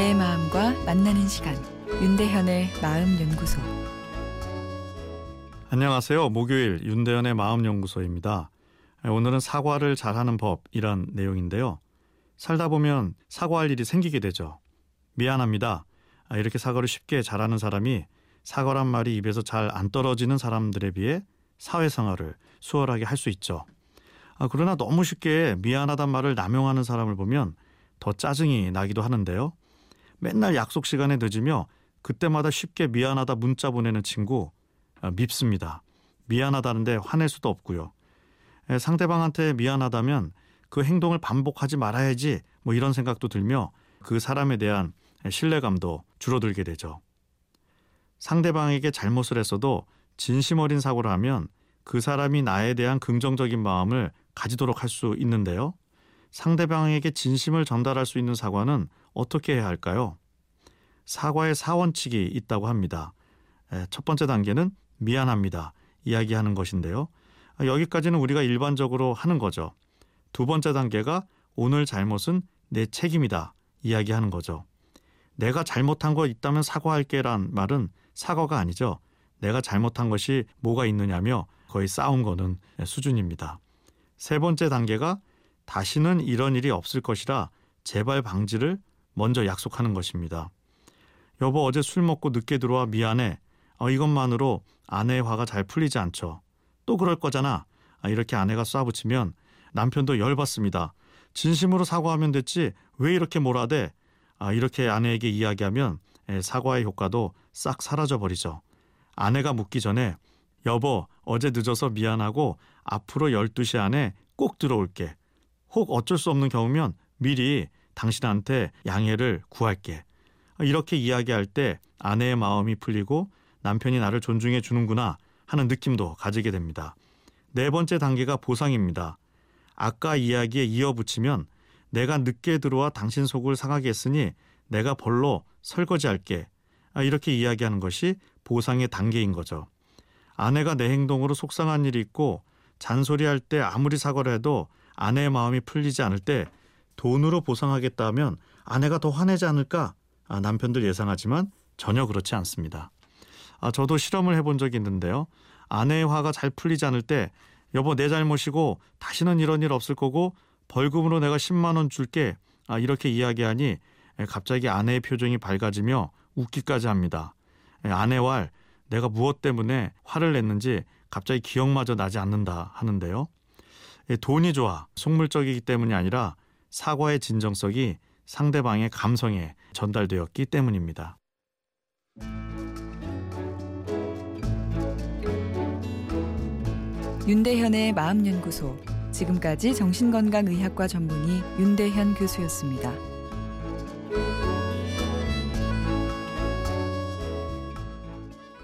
사람과 만나는 시간 윤대현의 마음 연구소 안녕하세요. 목요일 윤대현의 마음 연구소입니다. 오늘은 사과를 잘하는 법이란 내용인데요. 살다 보면 사과할 일이 생기게 되죠. 미안합니다. 이렇게 사과를 쉽게 잘하는 사람이 사과란 말이 입에서 잘 안 떨어지는 사람들에 비해 사회생활을 수월하게 할 수 있죠. 아, 그러나 너무 쉽게 미안하단 말을 남용하는 사람을 보면 더 짜증이 나기도 하는데요. 맨날 약속 시간에 늦으며 그때마다 쉽게 미안하다 문자 보내는 친구 아, 밉습니다. 미안하다는데 화낼 수도 없고요. 상대방한테 미안하다면 그 행동을 반복하지 말아야지 뭐 이런 생각도 들며 그 사람에 대한 신뢰감도 줄어들게 되죠. 상대방에게 잘못을 했어도 진심 어린 사고를 하면 그 사람이 나에 대한 긍정적인 마음을 가지도록 할 수 있는데요. 상대방에게 진심을 전달할 수 있는 사과는 어떻게 해야 할까요? 사과의 사원칙이 있다고 합니다. 첫 번째 단계는 미안합니다. 이야기하는 것인데요. 여기까지는 우리가 일반적으로 하는 거죠. 두 번째 단계가 오늘 잘못은 내 책임이다. 이야기하는 거죠. 내가 잘못한 거 있다면 사과할게란 말은 사과가 아니죠. 내가 잘못한 것이 뭐가 있느냐며 거의 싸운 거는 수준입니다. 세 번째 단계가 다시는 이런 일이 없을 것이라 재발 방지를 먼저 약속하는 것입니다. 여보 어제 술 먹고 늦게 들어와 미안해. 어, 이것만으로 아내의 화가 잘 풀리지 않죠. 또 그럴 거잖아. 아, 이렇게 아내가 쏴붙이면 남편도 열받습니다. 진심으로 사과하면 됐지 왜 이렇게 몰아대? 아, 이렇게 아내에게 이야기하면 사과의 효과도 싹 사라져 버리죠. 아내가 묻기 전에 여보 어제 늦어서 미안하고 앞으로 12시 안에 꼭 들어올게. 혹 어쩔 수 없는 경우면 미리 당신한테 양해를 구할게. 이렇게 이야기할 때 아내의 마음이 풀리고 남편이 나를 존중해 주는구나 하는 느낌도 가지게 됩니다. 네 번째 단계가 보상입니다. 아까 이야기에 이어붙이면 내가 늦게 들어와 당신 속을 상하게 했으니 내가 벌로 설거지할게. 아, 이렇게 이야기하는 것이 보상의 단계인 거죠. 아내가 내 행동으로 속상한 일이 있고 잔소리할 때 아무리 사과를 해도 아내의 마음이 풀리지 않을 때 돈으로 보상하겠다 하면 아내가 더 화내지 않을까? 아, 남편들 예상하지만 전혀 그렇지 않습니다. 아, 저도 실험을 해본 적이 있는데요. 아내의 화가 잘 풀리지 않을 때 여보 내 잘못이고 다시는 이런 일 없을 거고 벌금으로 내가 10만 원 줄게. 아, 이렇게 이야기하니 갑자기 아내의 표정이 밝아지며 웃기까지 합니다. 아내와 내가 무엇 때문에 화를 냈는지 갑자기 기억마저 나지 않는다 하는데요. 돈이 좋아 속물적이기 때문이 아니라 사과의 진정성이 상대방의 감성에 전달되었기 때문입니다. 윤대현의 마음연구소 지금까지 정신건강의학과 전문의 윤대현 교수였습니다.